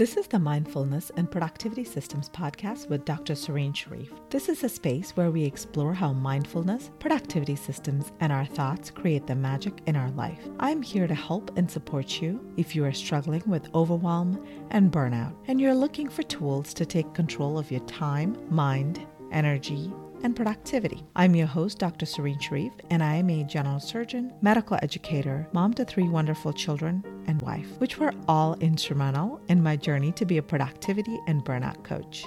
This is the Mindfulness and Productivity Systems podcast with Dr. Serene Sharif. This is a space where we explore how mindfulness, productivity systems, and our thoughts create the magic in our life. I'm here to help and support you if you are struggling with overwhelm and burnout, and you're looking for tools to take control of your time, mind, energy, and productivity. I'm your host, Dr. Serene Sharif, and I am a general surgeon, medical educator, mom to three wonderful children, and wife, which were all instrumental in my journey to be a productivity and burnout coach.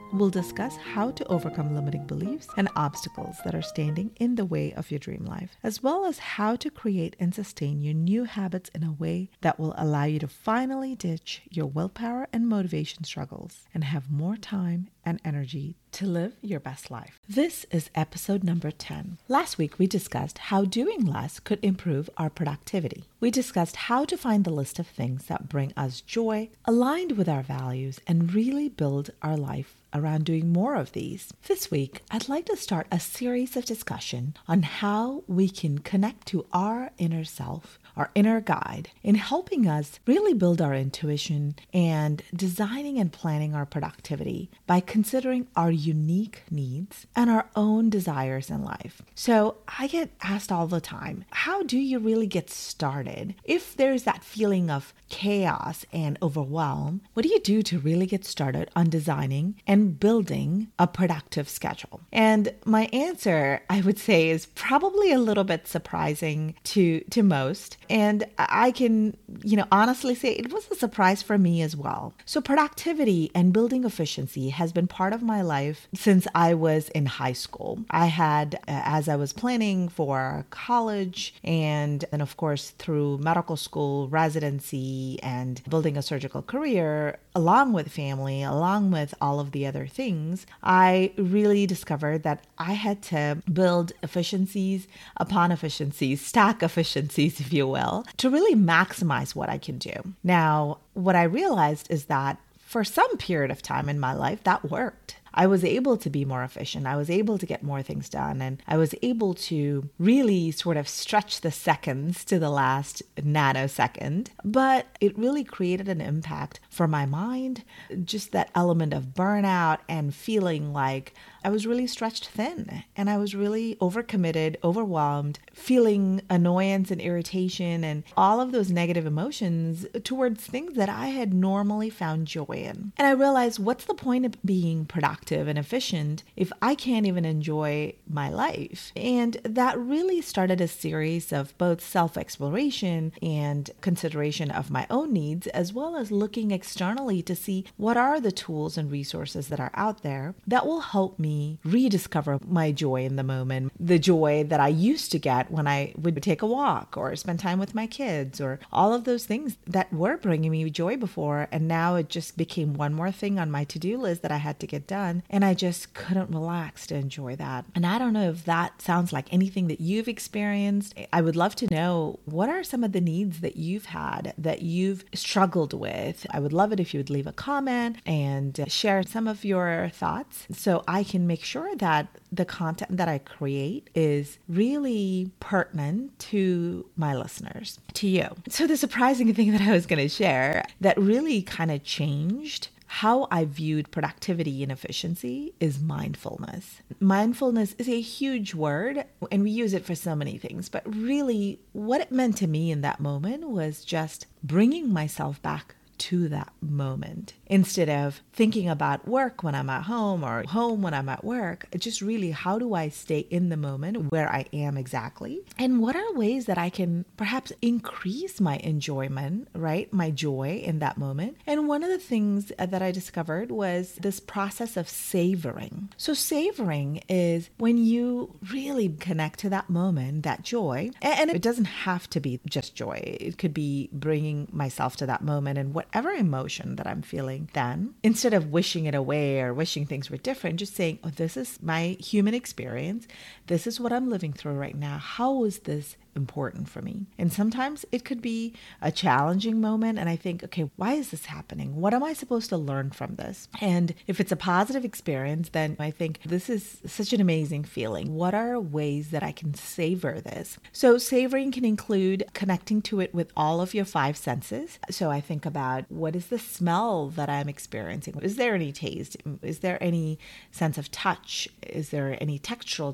We'll discuss how to overcome limiting beliefs and obstacles that are standing in the way of your dream life, as well as how to create and sustain your new habits in a way that will allow you to finally ditch your willpower and motivation struggles and have more time and energy to live your best life. This is episode number 10. Last week, we discussed how doing less could improve our productivity. We discussed how to find the list of things that bring us joy, aligned with our values, and really build our life around doing more of these. This week, I'd like to start a series of discussion on how we can connect to our inner self our inner guide, in helping us really build our intuition and designing and planning our productivity by considering our unique needs and our own desires in life. So I get asked all the time, how do you really get started? If there's that feeling of chaos and overwhelm, what do you do to really get started on designing and building a productive schedule? And my answer, I would say, is probably a little bit surprising to, to most. And I can, you know, honestly say it was a surprise for me as well. So, productivity and building efficiency has been part of my life since I was in high school. I had, uh, as I was planning for college, and then, of course, through medical school, residency, and building a surgical career, along with family, along with all of the other things, I really discovered that I had to build efficiencies upon efficiencies, stack efficiencies, if you will to really maximize what I can do. Now, what I realized is that for some period of time in my life, that worked. I was able to be more efficient. I was able to get more things done. And I was able to really sort of stretch the seconds to the last nanosecond. But it really created an impact for my mind, just that element of burnout and feeling like I was really stretched thin and I was really overcommitted, overwhelmed, feeling annoyance and irritation and all of those negative emotions towards things that I had normally found joy in. And I realized what's the point of being productive and efficient if I can't even enjoy my life? And that really started a series of both self exploration and consideration of my own needs, as well as looking externally to see what are the tools and resources that are out there that will help me rediscover my joy in the moment, the joy that I used to get when I would take a walk or spend time with my kids or all of those things that were bringing me joy before. And now it just became one more thing on my to do list that I had to get done. And I just couldn't relax to enjoy that. And I don't know if that sounds like anything that you've experienced. I would love to know what are some of the needs that you've had that you've struggled with. I would love it if you would leave a comment and share some of your thoughts so I can make sure that the content that I create is really pertinent to my listeners, to you. So, the surprising thing that I was going to share that really kind of changed how I viewed productivity and efficiency is mindfulness. Mindfulness is a huge word, and we use it for so many things, but really, what it meant to me in that moment was just bringing myself back to that moment instead of thinking about work when I'm at home or home when I'm at work. Just really, how do I stay in the moment where I am exactly? And what are ways that I can perhaps increase my enjoyment, right? My joy in that moment. And one of the things that I discovered was this process of savoring. So, savoring is when you really connect to that moment, that joy. And it doesn't have to be just joy, it could be bringing myself to that moment and what whatever emotion that I'm feeling then, instead of wishing it away or wishing things were different, just saying, oh, this is my human experience. This is what I'm living through right now. How is this important for me. And sometimes it could be a challenging moment. And I think, okay, why is this happening? What am I supposed to learn from this? And if it's a positive experience, then I think this is such an amazing feeling. What are ways that I can savor this? So, savoring can include connecting to it with all of your five senses. So, I think about what is the smell that I'm experiencing? Is there any taste? Is there any sense of touch? Is there any textural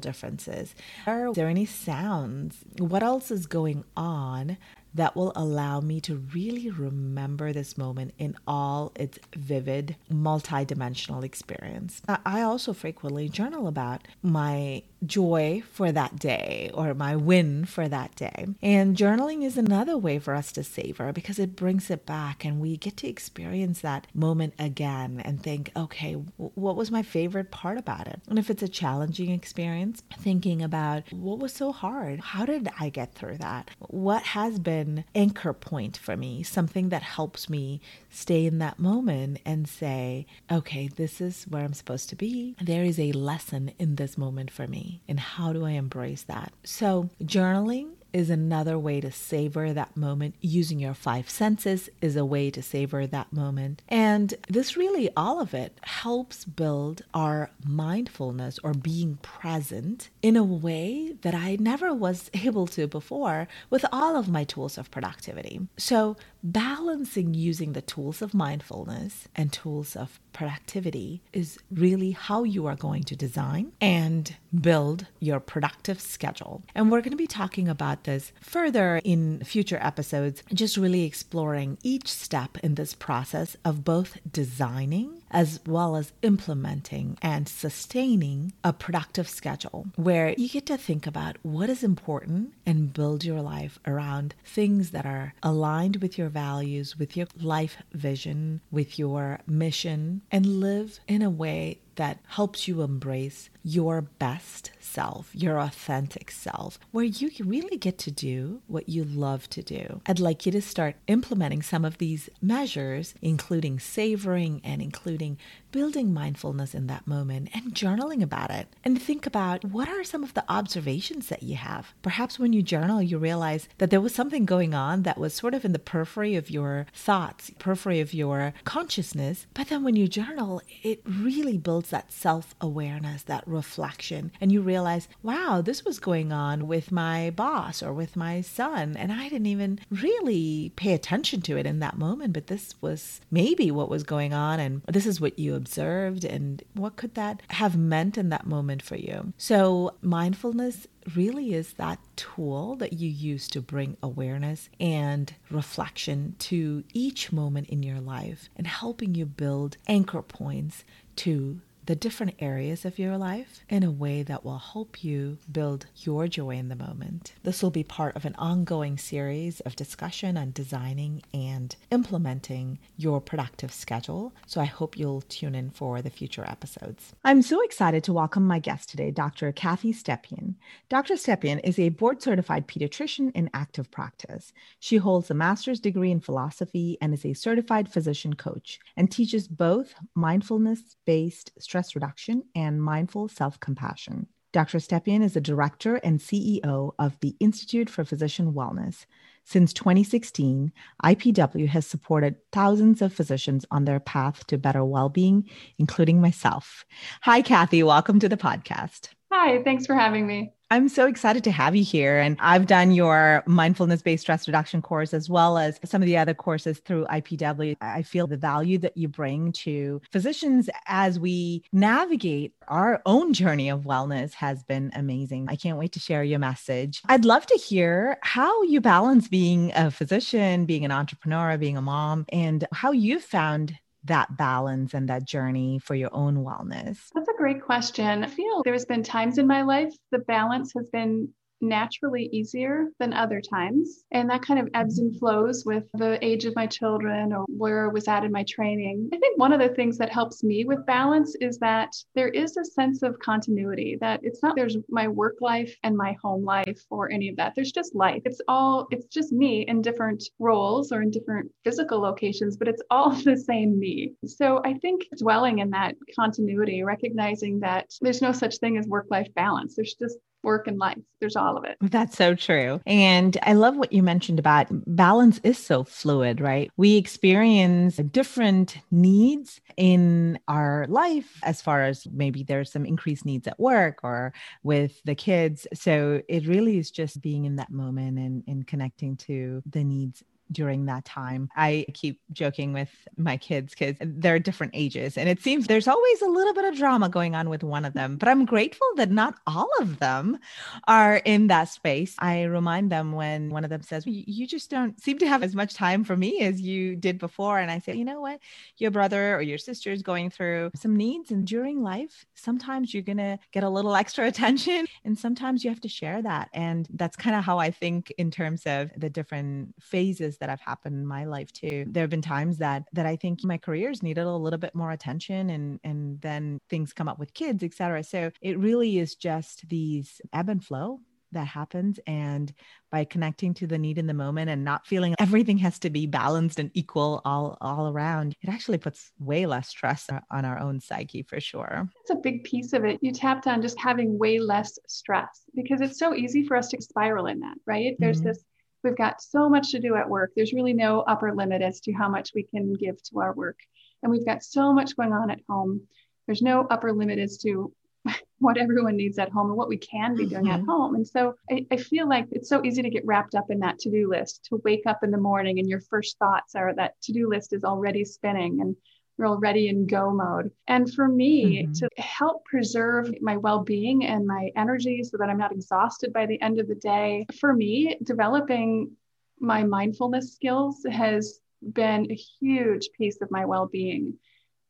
Are there any sounds? What else is going on that will allow me to really remember this moment in all its vivid, multidimensional experience. I also frequently journal about my joy for that day or my win for that day. And journaling is another way for us to savor because it brings it back and we get to experience that moment again and think, okay, what was my favorite part about it? And if it's a challenging experience, thinking about what was so hard? How did I get through that? What has been anchor point for me? Something that helps me stay in that moment and say, okay, this is where I'm supposed to be. There is a lesson in this moment for me and how do I embrace that? So, journaling is another way to savor that moment. Using your five senses is a way to savor that moment. And this really, all of it helps build our mindfulness or being present in a way that I never was able to before with all of my tools of productivity. So, balancing using the tools of mindfulness and tools of productivity is really how you are going to design and build your productive schedule. And we're going to be talking about this further in future episodes, just really exploring each step in this process of both designing as well as implementing and sustaining a productive schedule where you get to think about what is important and build your life around things that are aligned with your values, with your life vision, with your mission, and live in a way that helps you embrace your best self, your authentic self, where you really get to do what you love to do. I'd like you to start implementing some of these measures, including savoring and including building mindfulness in that moment and journaling about it. And think about what are some of the observations that you have. Perhaps when you journal, you realize that there was something going on that was sort of in the periphery of your thoughts, periphery of your consciousness. But then when you journal, it really builds that self awareness, that reflection. And you realize, wow, this was going on with my boss or with my son. And I didn't even really pay attention to it in that moment. But this was maybe what was going on. And this is what you observed and what could that have meant in that moment for you. So, mindfulness really is that tool that you use to bring awareness and reflection to each moment in your life and helping you build anchor points to the different areas of your life in a way that will help you build your joy in the moment. This will be part of an ongoing series of discussion on designing and implementing your productive schedule. So I hope you'll tune in for the future episodes. I'm so excited to welcome my guest today, Dr. Kathy Stepien. Dr. Stepien is a board certified pediatrician in active practice. She holds a master's degree in philosophy and is a certified physician coach and teaches both mindfulness based stress reduction and mindful self compassion. Dr. Stepien is the director and CEO of the Institute for Physician Wellness. Since 2016, IPW has supported thousands of physicians on their path to better well being, including myself. Hi, Kathy. Welcome to the podcast. Hi, thanks for having me. I'm so excited to have you here. And I've done your mindfulness based stress reduction course as well as some of the other courses through IPW. I feel the value that you bring to physicians as we navigate our own journey of wellness has been amazing. I can't wait to share your message. I'd love to hear how you balance being a physician, being an entrepreneur, being a mom, and how you've found that balance and that journey for your own wellness? That's a great question. I feel there's been times in my life the balance has been naturally easier than other times. And that kind of ebbs and flows with the age of my children or where I was at in my training. I think one of the things that helps me with balance is that there is a sense of continuity, that it's not there's my work life and my home life or any of that. There's just life. It's all, it's just me in different roles or in different physical locations, but it's all the same me. So I think dwelling in that continuity, recognizing that there's no such thing as work life balance, there's just work and life. There's all of it. That's so true. And I love what you mentioned about balance is so fluid, right? We experience different needs in our life as far as maybe there's some increased needs at work or with the kids. So it really is just being in that moment and, and connecting to the needs during that time. I keep joking with my kids because they're different ages, and it seems there's always a little bit of drama going on with one of them. But I'm grateful that not all of them are in that space. I remind them when one of them says, You just don't seem to have as much time for me as you did before. And I say, You know what? Your brother or your sister is going through some needs, and during life, sometimes you're going to get a little extra attention, and sometimes you have to share that. And that's kind of how I think in terms of the different phases that have happened in my life too. There have been times that that I think my careers needed a little bit more attention and and then things come up with kids, etc. So it really is just these ebb and flow that happens and by connecting to the need in the moment and not feeling everything has to be balanced and equal all all around it actually puts way less stress on our own psyche for sure it's a big piece of it you tapped on just having way less stress because it's so easy for us to spiral in that right there's mm-hmm. this We've got so much to do at work. There's really no upper limit as to how much we can give to our work. And we've got so much going on at home. There's no upper limit as to what everyone needs at home and what we can be doing mm-hmm. at home. And so I, I, feel like it's so easy to get wrapped up in that to do list, to wake up in the morning and your first thoughts are that to do list is already spinning. And you're already in go mode. And for me, mm-hmm. to help preserve my well being and my energy so that I'm not exhausted by the end of the day, for me, developing my mindfulness skills has been a huge piece of my well being.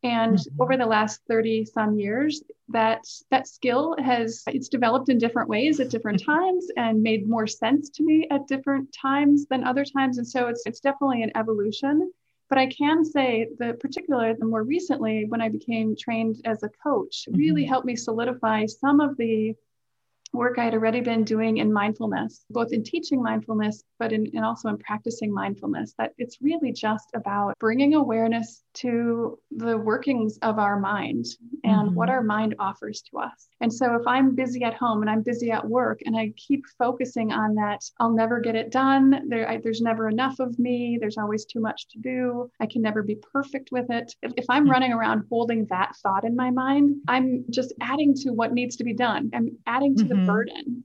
And mm-hmm. over the last 30 some years, that that skill has it's developed in different ways at different times and made more sense to me at different times than other times. And so it's it's definitely an evolution. But I can say that, particularly the more recently, when I became trained as a coach, really mm-hmm. helped me solidify some of the work I had already been doing in mindfulness, both in teaching mindfulness, but in, and also in practicing mindfulness, that it's really just about bringing awareness to the workings of our mind and mm-hmm. what our mind offers to us. And so if I'm busy at home and I'm busy at work and I keep focusing on that, I'll never get it done. There, I, there's never enough of me. There's always too much to do. I can never be perfect with it. If, if I'm mm-hmm. running around holding that thought in my mind, I'm just adding to what needs to be done. I'm adding to mm-hmm. the burden.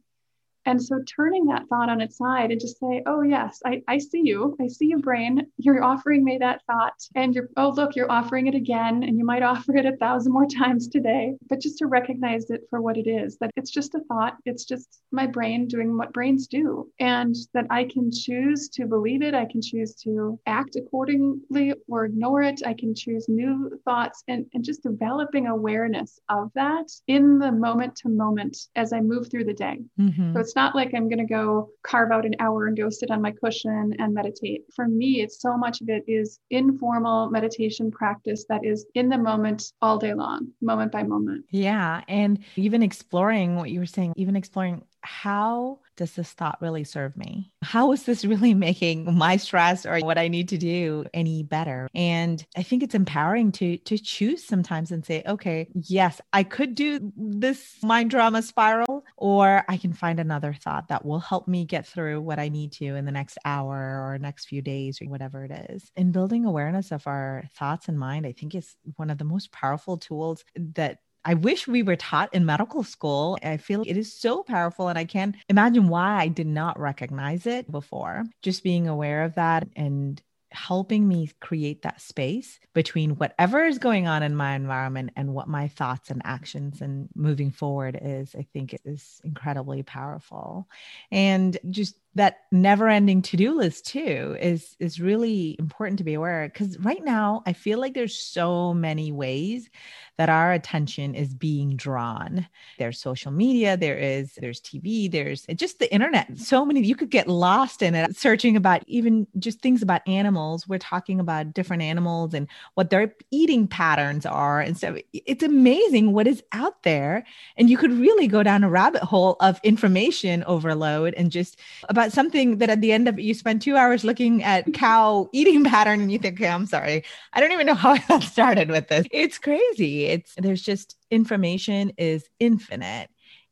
And so turning that thought on its side and just say, oh, yes, I, I see you. I see you, brain. You're offering me that thought. And you're, oh, look, you're offering it again. And you might offer it a thousand more times today. But just to recognize it for what it is that it's just a thought. It's just my brain doing what brains do. And that I can choose to believe it. I can choose to act accordingly or ignore it. I can choose new thoughts and, and just developing awareness of that in the moment to moment as I move through the day. Mm-hmm. So it's it's not like I'm going to go carve out an hour and go sit on my cushion and meditate. For me, it's so much of it is informal meditation practice that is in the moment all day long, moment by moment. Yeah. And even exploring what you were saying, even exploring how does this thought really serve me? How is this really making my stress or what I need to do any better? And I think it's empowering to to choose sometimes and say, okay, yes, I could do this mind drama spiral, or I can find another thought that will help me get through what I need to in the next hour or next few days or whatever it is. And building awareness of our thoughts and mind, I think is one of the most powerful tools that I wish we were taught in medical school. I feel it is so powerful, and I can't imagine why I did not recognize it before. Just being aware of that and helping me create that space between whatever is going on in my environment and what my thoughts and actions and moving forward is, I think is incredibly powerful. And just that never ending to-do list too is is really important to be aware because right now i feel like there's so many ways that our attention is being drawn. There's social media there is there's tv there's just the internet. So many you could get lost in it searching about even just things about animals. We're talking about different animals and what their eating patterns are and so it's amazing what is out there and you could really go down a rabbit hole of information overload and just about about something that at the end of it, you spend two hours looking at cow eating pattern and you think, okay, I'm sorry. I don't even know how I got started with this. It's crazy. It's there's just information is infinite.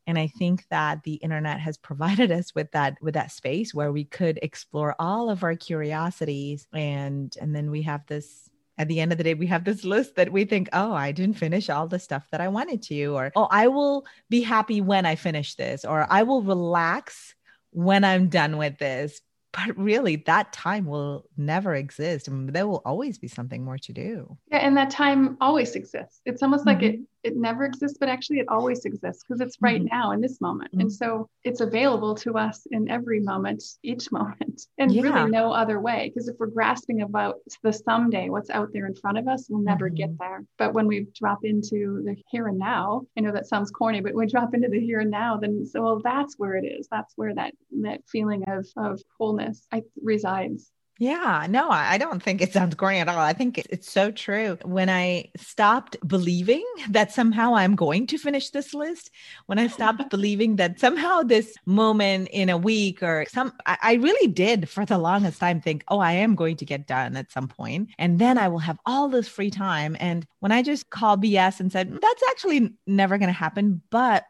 And I think that the internet has provided us with that with that space where we could explore all of our curiosities and and then we have this at the end of the day, we have this list that we think, oh, I didn't finish all the stuff that I wanted to, or oh, I will be happy when I finish this, or I will relax when I'm done with this. But really, that time will never exist. I mean, there will always be something more to do. Yeah, and that time always exists. It's almost mm-hmm. like it it never exists, but actually it always exists because it's right mm-hmm. now in this moment. Mm-hmm. And so it's available to us in every moment, each moment, and yeah. really no other way. Because if we're grasping about the someday, what's out there in front of us, we'll never mm-hmm. get there. But when we drop into the here and now, I know that sounds corny, but when we drop into the here and now, then so well, that's where it is. That's where that that feeling of of wholeness I, resides. Yeah, no, I don't think it sounds corny at all. I think it's so true. When I stopped believing that somehow I'm going to finish this list, when I stopped believing that somehow this moment in a week or some, I really did for the longest time think, oh, I am going to get done at some point, And then I will have all this free time. And when I just called BS and said, that's actually never going to happen, but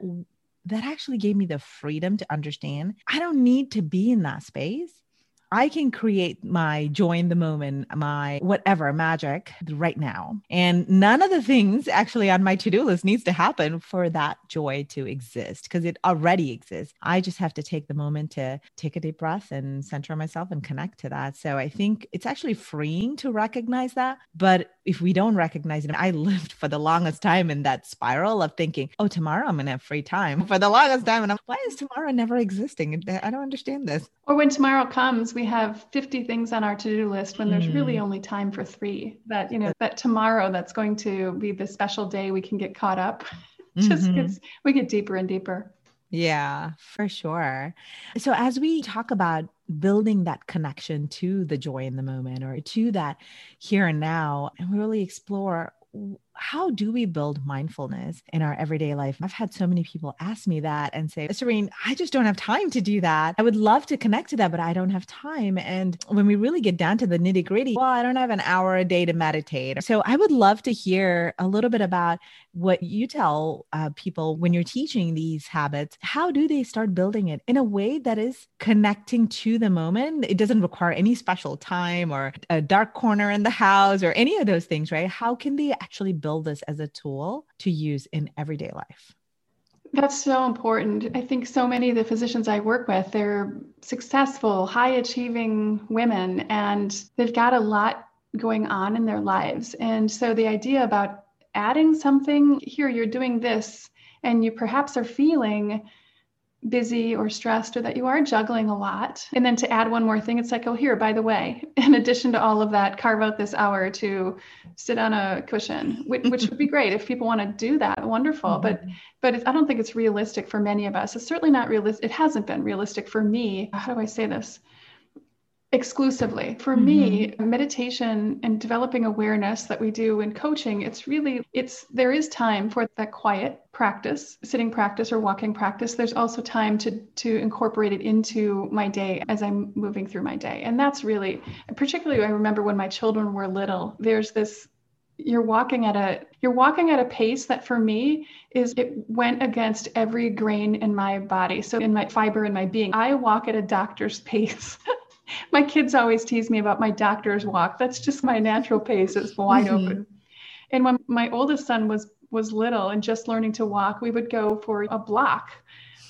that actually gave me the freedom to understand I don't need to be in that space I can create my joy in the moment, my whatever magic right now. And none of the things actually on my to do list needs to happen for that joy to exist because it already exists. I just have to take the moment to take a deep breath and center myself and connect to that. So I think it's actually freeing to recognize that. But if we don't recognize it, I lived for the longest time in that spiral of thinking, oh, tomorrow I'm going to have free time for the longest time. And I'm, why is tomorrow never existing? I don't understand this. Or when tomorrow comes, we have 50 things on our to-do list when there's mm. really only time for three that you know that tomorrow that's going to be the special day we can get caught up just mm-hmm. gets we get deeper and deeper yeah, for sure. So, as we talk about building that connection to the joy in the moment or to that here and now, and we really explore how do we build mindfulness in our everyday life? I've had so many people ask me that and say, Serene, I just don't have time to do that. I would love to connect to that, but I don't have time. And when we really get down to the nitty gritty, well, I don't have an hour a day to meditate. So I would love to hear a little bit about what you tell uh, people when you're teaching these habits. How do they start building it in a way that is connecting to the moment? It doesn't require any special time or a dark corner in the house or any of those things, right? How can they actually build this as a tool to use in everyday life? That's so important. I think so many of the physicians I work with, they're successful, high achieving women, and they've got a lot going on in their lives. And so the idea about adding something here, you're doing this, and you perhaps are feeling busy or stressed or that you are juggling a lot. And then to add one more thing, it's like, oh, here, by the way, in addition to all of that, carve out this hour to sit on a cushion, which, which would be great if people want to do that. Wonderful. Mm-hmm. But but I don't think it's realistic for many of us. It's certainly not realistic. It hasn't been realistic for me. How do I say this? Exclusively. For mm-hmm. me meditation and developing awareness that we do in coaching it's really it's there is time for that quiet practice sitting practice or walking practice. There's also time to to incorporate it into my day as i'm moving through my day. And that's really particularly i remember when my children were little there's this you're walking at a you're walking at a pace that for me is it went against every grain in my body. So in my fiber in my being i walk at a doctor's pace my kids always tease me about my doctor's walk. That's just my natural pace. It's wide mm-hmm. open. And when my oldest son was was little and just learning to walk, we would go for a block.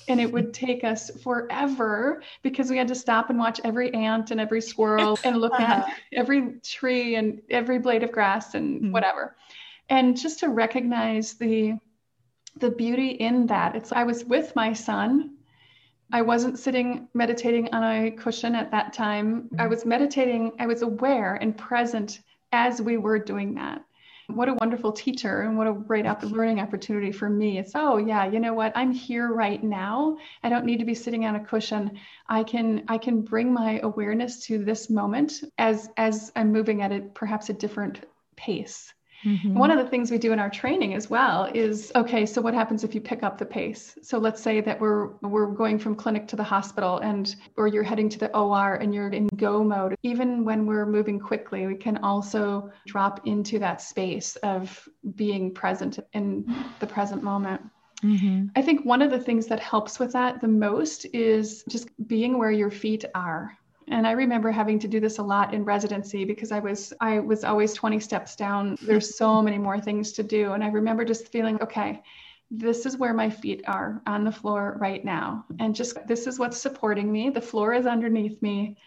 And it would take us forever because we had to stop and watch every ant and every squirrel and look at uh-huh. every tree and every blade of grass and mm-hmm. whatever. And just to recognize the the beauty in that. It's I was with my son I wasn't sitting meditating on a cushion at that time. I was meditating, I was aware and present as we were doing that. What a wonderful teacher and what a great learning opportunity for me. It's, oh yeah, you know what? I'm here right now. I don't need to be sitting on a cushion. I can I can bring my awareness to this moment as as I'm moving at it perhaps a different pace. Mm-hmm. One of the things we do in our training as well is okay, so what happens if you pick up the pace? So let's say that we're we're going from clinic to the hospital and or you're heading to the OR and you're in go mode. Even when we're moving quickly, we can also drop into that space of being present in the present moment. Mm-hmm. I think one of the things that helps with that the most is just being where your feet are. And I remember having to do this a lot in residency because I was I was always 20 steps down. There's so many more things to do. And I remember just feeling, okay, this is where my feet are on the floor right now. And just this is what's supporting me. The floor is underneath me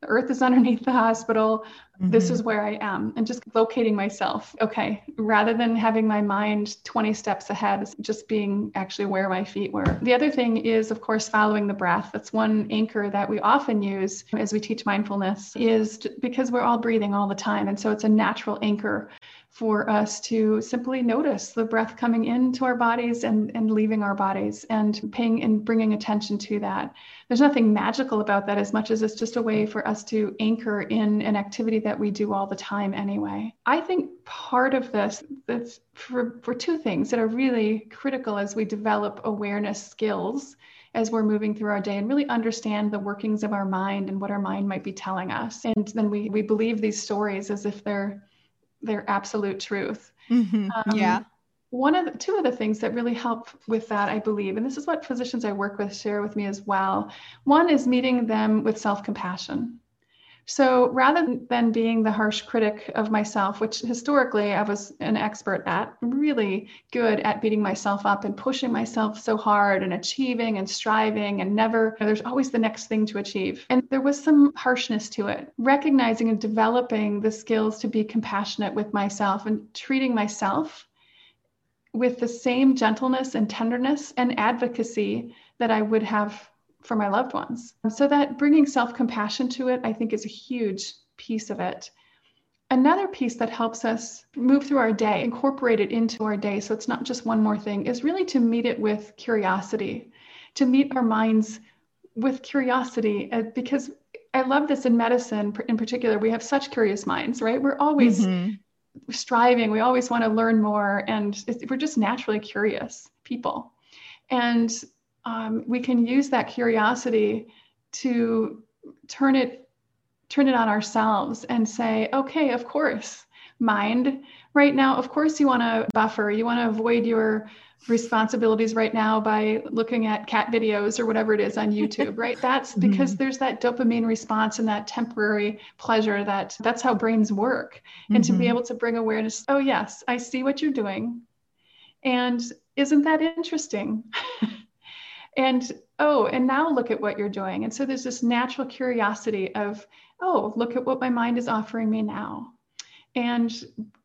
the earth is underneath the hospital. Mm-hmm. This is where I am. And just locating myself. Okay. Rather than having my mind 20 steps ahead, just being actually where my feet were. The other thing is, of course, following the breath. That's one anchor that we often use as we teach mindfulness, is because we're all breathing all the time. And so it's a natural anchor for us to simply notice the breath coming into our bodies and, and leaving our bodies and paying and bringing attention to that. There's nothing magical about that as much as it's just a way for us to anchor in an activity that we do all the time anyway. I think part of this that's for, for two things that are really critical as we develop awareness skills as we're moving through our day and really understand the workings of our mind and what our mind might be telling us. And then we, we believe these stories as if they're their absolute truth. Mm-hmm. Um, yeah. One of the two of the things that really help with that, I believe, and this is what physicians I work with share with me as well. One is meeting them with self compassion. So rather than being the harsh critic of myself, which historically I was an expert at, really good at beating myself up and pushing myself so hard and achieving and striving and never, you know, there's always the next thing to achieve. And there was some harshness to it. Recognizing and developing the skills to be compassionate with myself and treating myself with the same gentleness and tenderness and advocacy that I would have for my loved ones. So that bringing self-compassion to it, I think is a huge piece of it. Another piece that helps us move through our day, incorporate it into our day, so it's not just one more thing, is really to meet it with curiosity, to meet our minds with curiosity, uh, because I love this in medicine in particular. We have such curious minds, right? We're always mm-hmm. striving, we always want to learn more, and we're just naturally curious people. And um, we can use that curiosity to turn it turn it on ourselves and say okay of course mind right now of course you want to buffer you want to avoid your responsibilities right now by looking at cat videos or whatever it is on youtube right that's mm-hmm. because there's that dopamine response and that temporary pleasure that that's how brains work and mm-hmm. to be mm-hmm. able to bring awareness oh yes i see what you're doing and isn't that interesting and oh and now look at what you're doing. And so there's this natural curiosity of oh look at what my mind is offering me now. And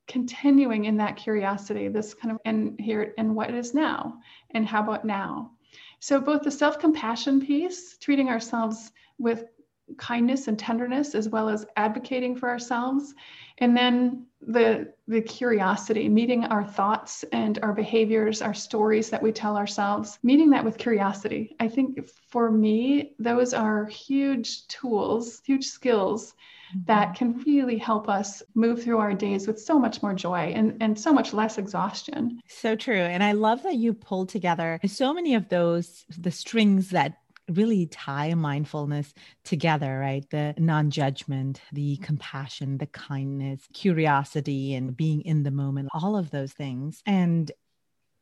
continuing in that curiosity this kind of and here and what is now? And how about now? So both the self-compassion piece treating ourselves with kindness and tenderness as well as advocating for ourselves and then the the curiosity meeting our thoughts and our behaviors our stories that we tell ourselves meeting that with curiosity i think for me those are huge tools huge skills mm-hmm. that can really help us move through our days with so much more joy and, and so much less exhaustion. So true. And I love that you pulled together so many of those, the strings that really tie mindfulness together, right? The non judgment, the compassion, the kindness, curiosity, and being in the moment, all of those things. And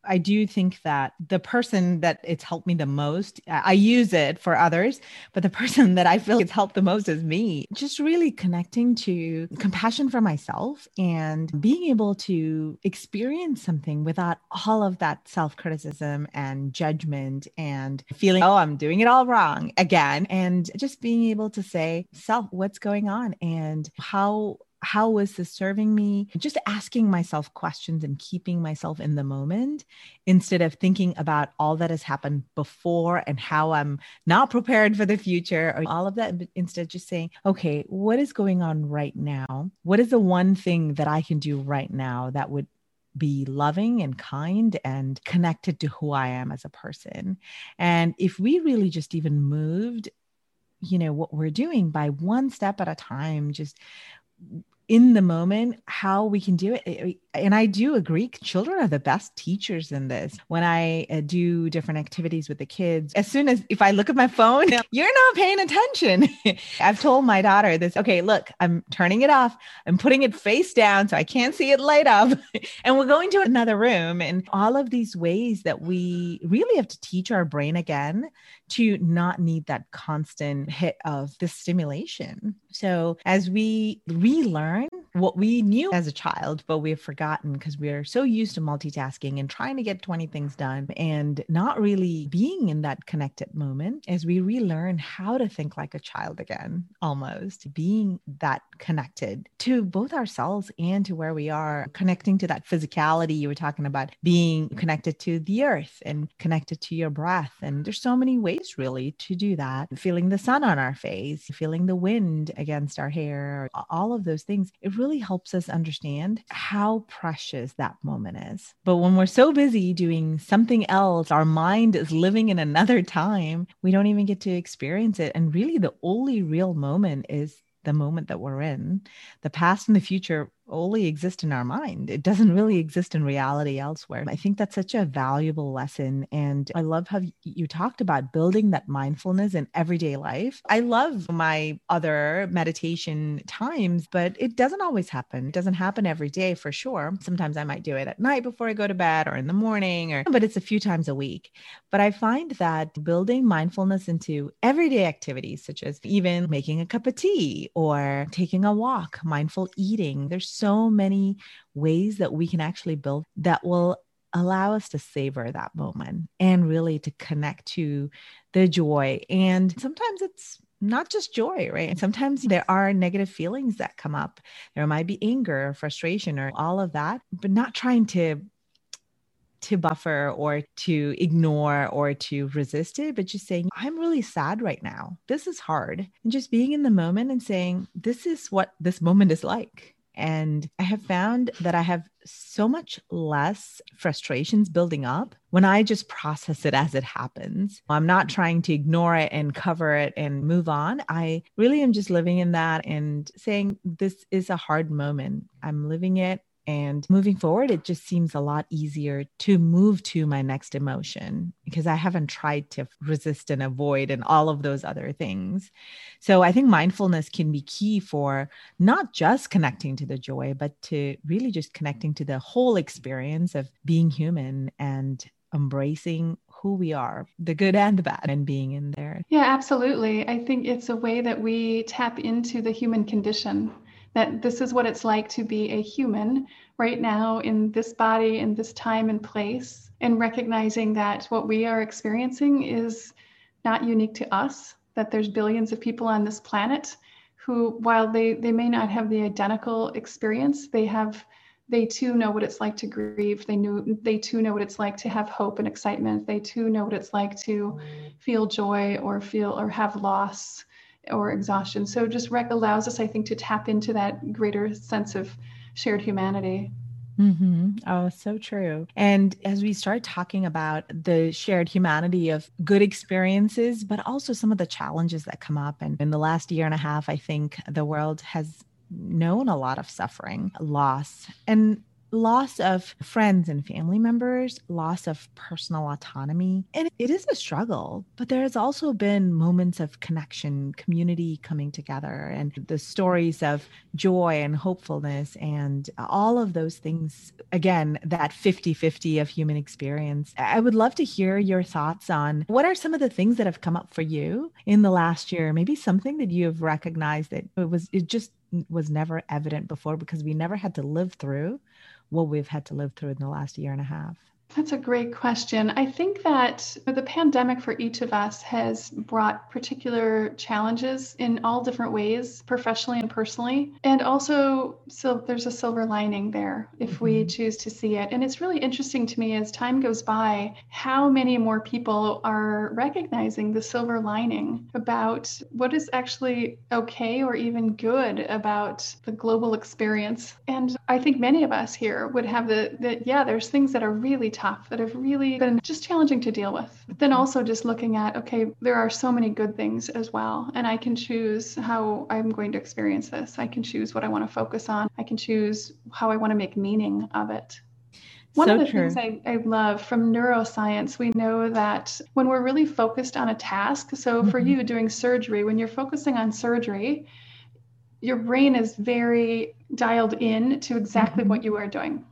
I do think that the person that it's helped me the most, I use it for others, but the person that I feel it's helped the most is me. Just really connecting to compassion for myself and being able to experience something without all of that self criticism and judgment and feeling, oh, I'm doing it all wrong again. And just being able to say, self, what's going on and how how was this serving me? Just asking myself questions and keeping myself in the moment instead of thinking about all that has happened before and how I'm not prepared for the future or all of that. Instead, just saying, okay, what is going on right now? What is the one thing that I can do right now that would be loving and kind and connected to who I am as a person. And if we really just even moved, you know, what we're doing by one step at a time, just in the moment how we can do it and i do agree children are the best teachers in this. When i uh, do different activities with the kids as soon as if i look at my phone you're not paying attention. I've told my daughter this okay look i'm turning it off. I'm putting it face down so i can't see it light up. And we're going to another room and all of these ways that we really have to teach our brain again to not need that constant hit of the stimulation. So as we relearn what we knew as a child, but we've forgotten because we're so used to multitasking and trying to get 20 things done and not really being in that connected moment as we relearn how to think like a child again, almost being that connected to both ourselves and to where we are, connecting to that physicality you were talking about, being connected to the earth and connected to your breath. And there's so many ways really to do that. Feeling the sun on our face, feeling the wind against our hair, all of those things. It really helps us understand how precious that moment is. But when we're so busy doing something else, our mind is living in another time, we don't even get to experience it. And really, the only real moment is the moment that we're in. The past and the future only exist in our mind. It doesn't really exist in reality elsewhere. I think that's such a valuable lesson. And I love how you talked about building that mindfulness in everyday life. I love my other meditation times, but it doesn't always happen. It doesn't happen every day for sure. Sometimes I might do it at night before I go to bed or in the morning, or but it's a few times a week. But I find that building mindfulness into everyday activities, such as even making a cup of tea or taking a walk, mindful eating, there's so many ways that we can actually build that will allow us to savor that moment and really to connect to the joy. And sometimes it's not just joy, right? And sometimes there are negative feelings that come up. There might be anger, or frustration, or all of that, but not trying to to buffer or to ignore or to resist it, but just saying, I'm really sad right now. This is hard. And just being in the moment and saying, this is what this moment is like. And I have found that I have so much less frustrations building up when I just process it as it happens. I'm not trying to ignore it and cover it and move on. I really am just living in that and saying, this is a hard moment. I'm living it. And moving forward, it just seems a lot easier to move to my next emotion because I haven't tried to resist and avoid and all of those other things. So I think mindfulness can be key for not just connecting to the joy, but to really just connecting to the whole experience of being human and embracing who we are, the good and the bad, and being in there. Yeah, absolutely. I think it's a way that we tap into the human condition that this is what it's like to be a human right now in this body, in this time and place, and recognizing that what we are experiencing is not unique to us, that there's billions of people on this planet who, while they, they may not have the identical experience, they have they too know what it's like to grieve. They knew they too know what it's like to have hope and excitement. They too know what it's like to feel joy or feel or have loss or exhaustion. So just rec allows us, I think, to tap into that greater sense of shared humanity. Mm-hmm. Oh, so true. And as we start talking about the shared humanity of good experiences, but also some of the challenges that come up. And in the last year and a half, I think the world has known a lot of suffering, loss, and loss of friends and family members, loss of personal autonomy. And it is a struggle, but there has also been moments of connection, community coming together, and the stories of joy and hopefulness, and all of those things. Again, that 50 50 of human experience. I would love to hear your thoughts on what are some of the things that have come up for you in the last year, maybe something that you have recognized that it was, it just was never evident before because we never had to live through what we've had to live through in the last year and a half. That's a great question. I think that the pandemic for each of us has brought particular challenges in all different ways, professionally and personally. And also, so there's a silver lining there if mm-hmm. we choose to see it. And it's really interesting to me as time goes by how many more people are recognizing the silver lining about what is actually okay or even good about the global experience. And I think many of us here would have the, that, yeah, there's things that are really tough tough that have really been just challenging to deal with. But then also just looking at, okay, there are so many good things as well. And I can choose how I'm going to experience this. I can choose what I want to focus on. I can choose how I want to make meaning of it. One so of the true. things I, I, love from neuroscience, we know that when we're really focused on a task, so mm-hmm. for you doing surgery, when you're focusing on surgery, your brain is very dialed in to exactly mm-hmm. what you are doing.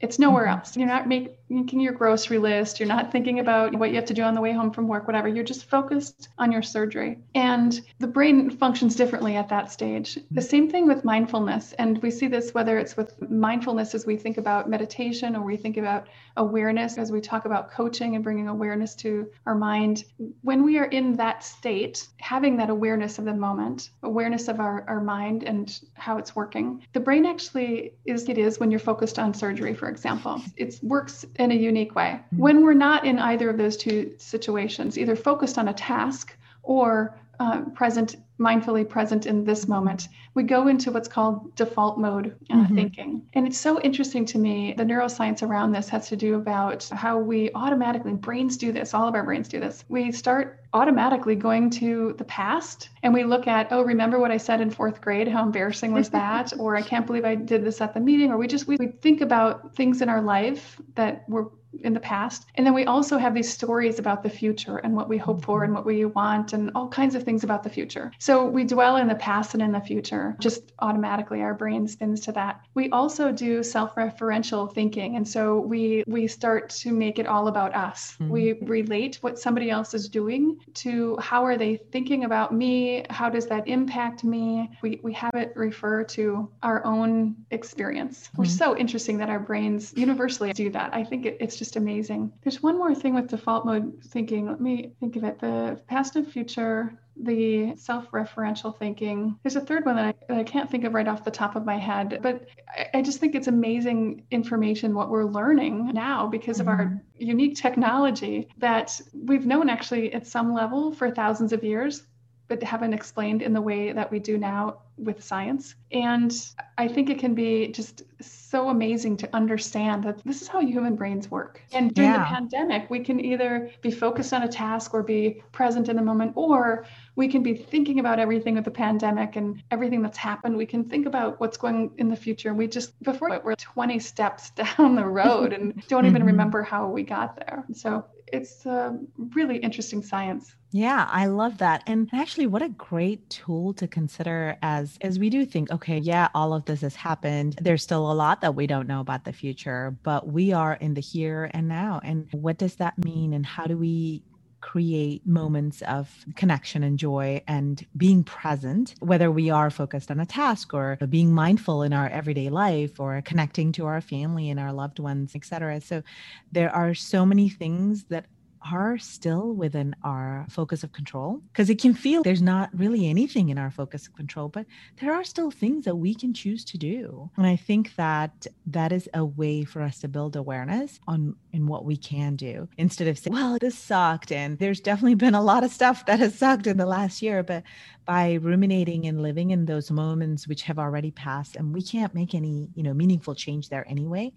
It's nowhere mm-hmm. else. You're not making your grocery list. You're not thinking about what you have to do on the way home from work, whatever. You're just focused on your surgery. And the brain functions differently at that stage. The mm-hmm. same thing with mindfulness. And we see this whether it's with mindfulness as we think about meditation or we think about awareness as we talk about coaching and bringing awareness to our mind. When we are in that state, having that awareness of the moment, awareness of our, our mind and how it's working, the brain actually is it is when you're focused on surgery, for example. It works in a unique way. Mm-hmm. When we're not in either of those two situations, either focused on a task or uh, present mindfully present in this moment we go into what's called default mode uh, mm-hmm. thinking. And it's so interesting to me the neuroscience around this has to do about how we automatically brains do this all of our brains do this. We start automatically going to the past and we look at oh remember what i said in fourth grade? How embarrassing was that? Or i can't believe i did this at the meeting. Or we just we, we think about things in our life that were in the past. And then we also have these stories about the future and what we hope for and what we want and all kinds of things about the future. So we dwell in the past and in the future, just automatically our brain spins to that. We also do self-referential thinking. And so we we start to make it all about us. Mm-hmm. We relate what somebody else is doing to how are they thinking about me? How does that impact me? We we have it refer to our own experience, mm-hmm. which is so interesting that our brains universally do that. I think it, it's just just amazing. There's one more thing with default mode thinking. Let me think of it. The past and future, the self-referential thinking. There's a third one that I, that I, can't think of right off the top of my head, but I, I just think it's amazing information what we're learning now because mm-hmm. of our mm-hmm. unique technology that we've known actually at some level for thousands of years but haven't explained in the way that we do now with science. And I think it can be just so amazing to understand that this is how human brains work. And during yeah. the pandemic, we can either be focused on a task or be present in the moment, or we can be thinking about everything with the pandemic and everything that's happened. We can think about what's going in the future. And we just, before we're 20 steps down the road and don't even mm-hmm. remember how we got there. So it's a really interesting science. Yeah, I love that. And actually what a great tool to consider as as we do think, okay, yeah, all of this has happened. There's still a lot that we don't know about the future, but we are in the here and now. And what does that mean and how do we create moments of connection and joy and being present, whether we are focused on a task or being mindful in our everyday life or connecting to our family and our loved ones, etc. So there are so many things that are still within our focus of control because it can feel there's not really anything in our focus of control but there are still things that we can choose to do. And i think that that is a way for us to build awareness on in what we can do. Instead of saying well this sucked and there's definitely been a lot of stuff that has sucked in the last year but by ruminating and living in those moments which have already passed and we can't make any you know meaningful change there anyway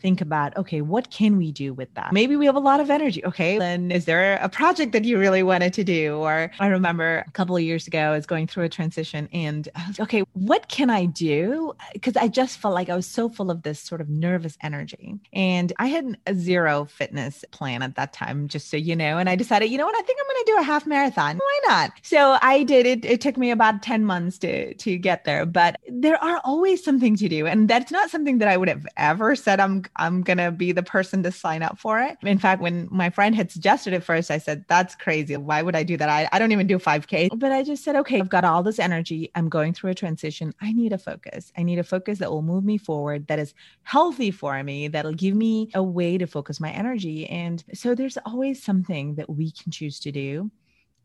think about okay what can we do with that? Maybe we have a lot of energy okay? then is there a project that you really wanted to do? Or i remember a couple of years ago i was going through a transition and okay what can i do? Because i just felt like i was so full of this sort of nervous energy. And i had a zero fitness plan at that time just so you know and i decided you know what? I think i'm going to do a half marathon. Why not? So i did it. It took me about 10 months to to get there but there are always something to do and that's not something that i would have ever said i'm i'm gonna be the person to sign up for it. In fact when my friend had suggested it first, I said, that's crazy. Why would I do that? I, I don't even do 5K. But I just said, okay, I've got all this energy. I'm going through a transition. I need a focus. I need a focus that will move me forward, that is healthy for me, that'll give me a way to focus my energy. And so there's always something that we can choose to do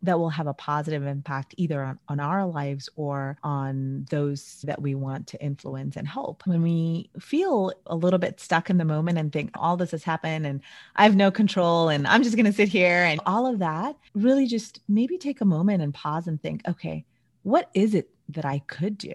that will have a positive impact either on, on our lives or on those that we want to influence and help. When we feel a little bit stuck in the moment and think all this has happened and I have no control and I'm just going to sit here and all of that, really just maybe take a moment and pause and think, okay, what is it that I could do?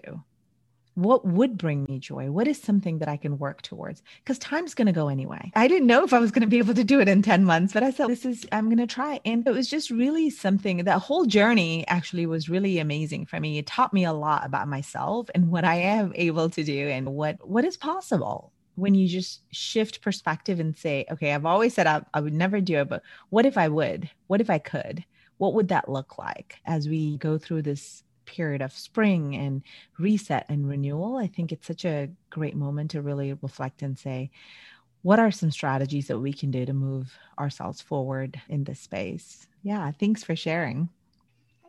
What would bring me joy? What is something that I can work towards? Because time's going to go anyway. I didn't know if I was going to be able to do it in 10 months, but I said, this is, I'm going to try. And it was just really something that whole journey actually was really amazing for me. It taught me a lot about myself and what I am able to do and what, what is possible when you just shift perspective and say, okay, I've always said I, I would never do it, but what if I would? What if I could? What would that look like as we go through this period of spring and reset and renewal, I think it's such a great moment to really reflect and say, what are some strategies that we can do to move ourselves forward in this space? Yeah, thanks for sharing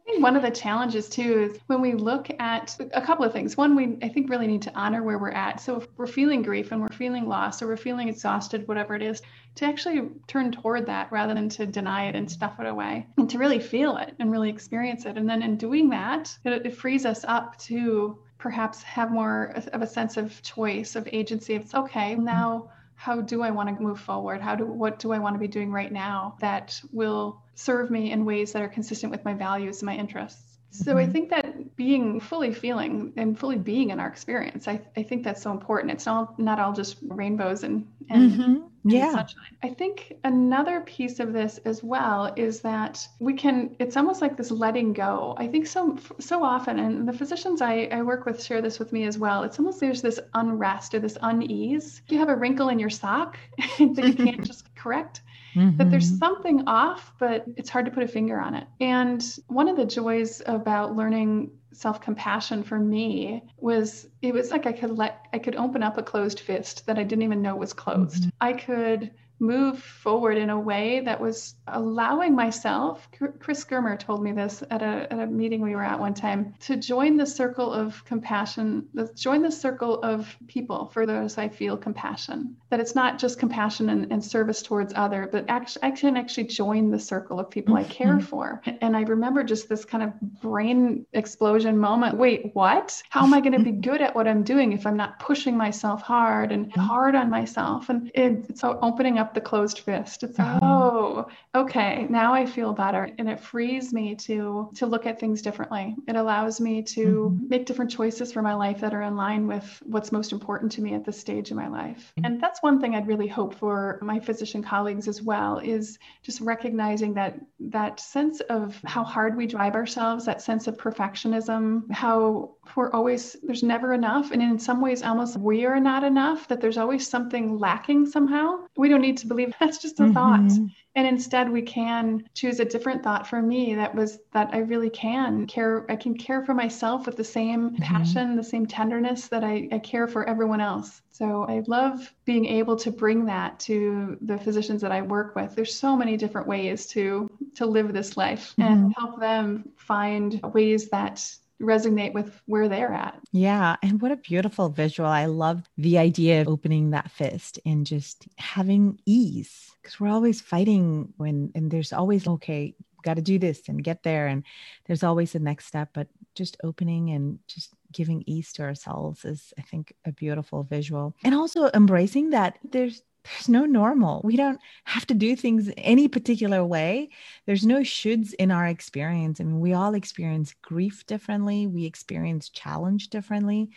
think one of the challenges too is when we look at a couple of things. One, we I think really need to honor where we're at. So if we're feeling grief and we're feeling lost or we're feeling exhausted, whatever it is, to actually turn toward that rather than to deny it and stuff it away and to really feel it and really experience it. And then in doing that, it, it frees us up to perhaps have more of a sense of choice, of agency. It's okay, now how do I want to move forward? How do what do I want to be doing right now that will serve me in ways that are consistent with my values and my interests? So mm-hmm. I think that being fully feeling and fully being in our experience, I, I think that's so important. It's not not all just rainbows and, and mm-hmm yeah. sunshine. I think another piece of this as well is that we can, it's almost like this letting go. I think so, so often, and the physicians I, I work with share this with me as well. It's almost there's this unrest or this unease. You have a wrinkle in your sock that you can't just correct. Mm-hmm. That there's mm-hmm. something off, but it's hard to put a finger on it. And one of the joys about learning self-compassion for me was it was like I could let I could open up a closed fist that I didn't even know was closed. Mm-hmm. I could move forward in a way that was allowing myself chris germer told me this at a, at a meeting we were at one time to join the circle of compassion join the circle of people for those i feel compassion. That it's not just compassion and, and service towards other but actually i can actually join the circle of people mm-hmm. i care for. And i remember just this kind of brain explosion moment wait what? How am i going to be good at what i'm doing if i'm not pushing myself hard and hard on myself? And it's opening up up the closed fist. It's mm-hmm. oh, okay, now I feel better, and it frees me to to look at things differently. It allows me to mm-hmm. make different choices for my life that are in line with what's most important to me at this stage in my life. Mm-hmm. And that's one thing I'd really hope for my physician colleagues as well is just recognizing that that sense of how hard we drive ourselves, that sense of perfectionism, how we're always there's never enough and in some ways almost we are not enough that there's always something lacking somehow we don't need to believe that's just a mm-hmm. thought and instead we can choose a different thought for me that was that i really can care i can care for myself with the same mm-hmm. passion the same tenderness that I, I care for everyone else so i love being able to bring that to the physicians that i work with there's so many different ways to to live this life mm-hmm. and help them find ways that resonate with where they're at. Yeah. And what a beautiful visual. I love the idea of opening that fist and just having ease because we're always fighting when, and there's always, okay, got to do this and get there. And there's always the next step, but just opening and just giving ease to ourselves is, I think, a beautiful visual. And also embracing that there's there's no normal. We don't have to do things any particular way. There's no shoulds in our experience. I mean, we all experience grief differently, we experience challenge differently.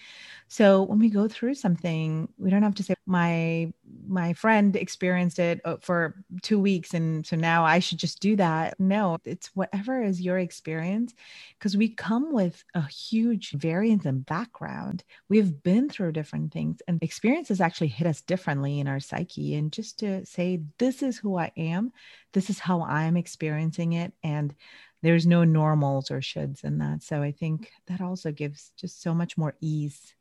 So when we go through something, we don't have to say, my my friend experienced it uh, for two weeks and so now i should just do that no it's whatever is your experience because we come with a huge variance in background we've been through different things and experiences actually hit us differently in our psyche and just to say this is who i am this is how i'm experiencing it and there's no normals or shoulds in that so i think that also gives just so much more ease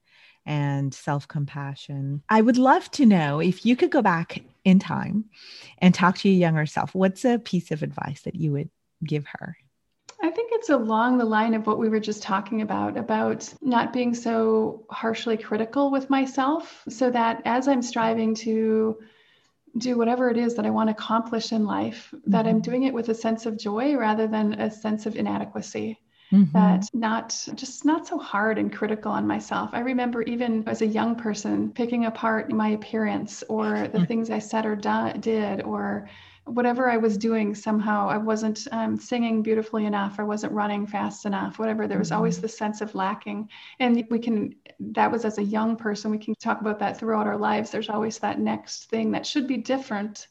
and self compassion. I would love to know if you could go back in time and talk to your younger self, what's a piece of advice that you would give her? I think it's along the line of what we were just talking about, about not being so harshly critical with myself, so that as I'm striving to do whatever it is that I want to accomplish in life, mm-hmm. that I'm mm-hmm. doing it with a sense of joy rather than a sense of inadequacy. Mm-hmm. That not just not so hard and critical on myself. I remember even as a young person picking apart my appearance or the mm-hmm. things I said or do- did or whatever I was doing, somehow I wasn't um, singing beautifully enough, I wasn't running fast enough, whatever. There was always mm-hmm. the sense of lacking. And we can, that was as a young person, we can talk about that throughout our lives. There's always that next thing that should be different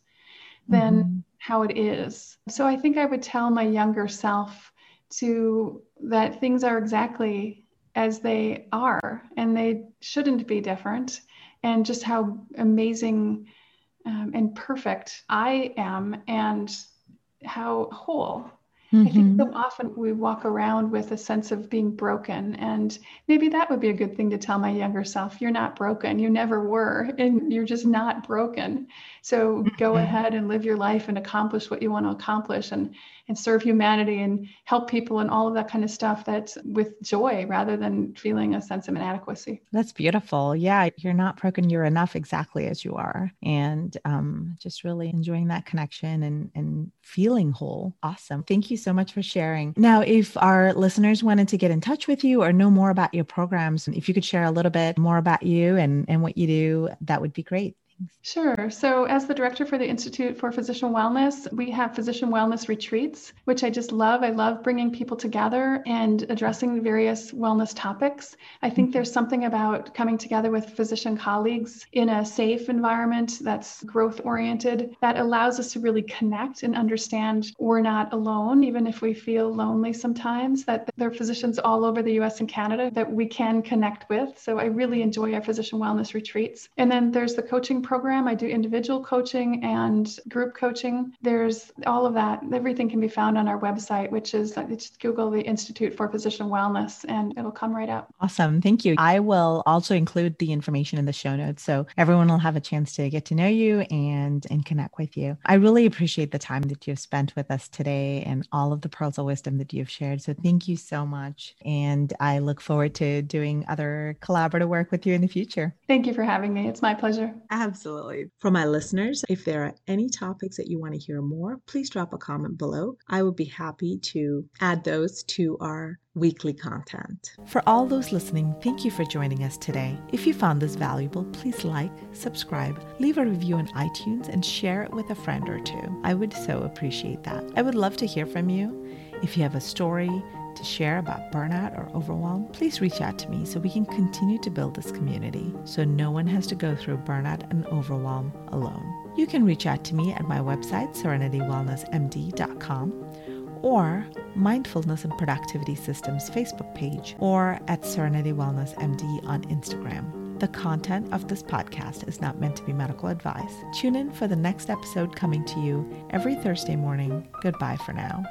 than mm-hmm. how it is. So I think I would tell my younger self to that things are exactly as they are and they shouldn't be different and just how amazing um, and perfect I am and how whole. Mm-hmm. I think so mm-hmm. often we walk around with a sense of being broken. And maybe that would be a good thing to tell my younger self you're not broken. You never were, and you're just not broken. So go mm-hmm. ahead and live your life and accomplish what you want to accomplish. And and serve humanity and help people and all of that kind of stuff that's with joy rather than feeling a sense of inadequacy. That's beautiful. Yeah, you're not broken. You're enough exactly as you are. And um, just really enjoying that connection and, and feeling whole. Awesome. Thank you so much for sharing. Now, if our listeners wanted to get in touch with you or know more about your programs, if you could share a little bit more about you and, and what you do, that would be great. Sure. So, as the director for the Institute for Physician Wellness, we have physician wellness retreats, which I just love. I love bringing people together and addressing various wellness topics. I think there's something about coming together with physician colleagues in a safe environment that's growth oriented that allows us to really connect and understand we're not alone, even if we feel lonely sometimes, that there are physicians all over the US and Canada that we can connect with. So, I really enjoy our physician wellness retreats. And then there's the coaching program. I do individual coaching and group coaching. There's all of that. Everything can be found on our website, which is just Google the Institute for Physician Wellness and it'll come right up. Awesome. Thank you. I will also include the information in the show notes so everyone will have a chance to get to know you and and connect with you. I really appreciate the time that you've spent with us today and all of the pearls of wisdom that you've shared. So thank you so much. And I look forward to doing other collaborative work with you in the future. Thank you for having me. It's my pleasure. Absolutely. Absolutely. For my listeners, if there are any topics that you want to hear more, please drop a comment below. I would be happy to add those to our weekly content. For all those listening, thank you for joining us today. If you found this valuable, please like, subscribe, leave a review on iTunes, and share it with a friend or two. I would so appreciate that. I would love to hear from you. If you have a story, to share about burnout or overwhelm, please reach out to me so we can continue to build this community so no one has to go through burnout and overwhelm alone. You can reach out to me at my website, serenitywellnessmd.com, or Mindfulness and Productivity Systems Facebook page, or at Serenity Wellness MD on Instagram. The content of this podcast is not meant to be medical advice. Tune in for the next episode coming to you every Thursday morning. Goodbye for now.